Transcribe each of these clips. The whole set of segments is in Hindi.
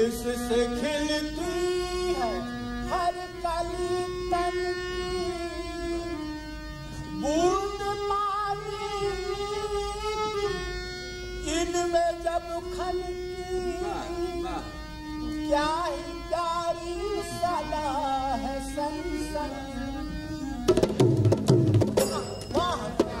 जिससे खिलती हर कली तन बूंद पानी। इनमें जब खलती क्या ही प्यारी सदा है संसद वाह, क्या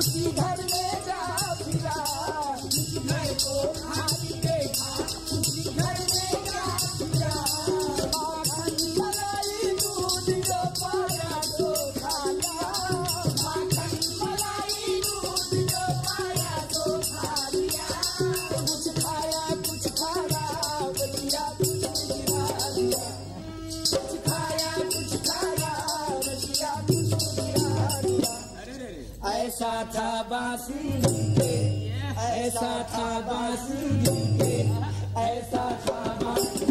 उसी घर में ऐसा था बासी ऐसा था बासी ऐसा था बासी।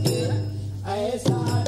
ऐसा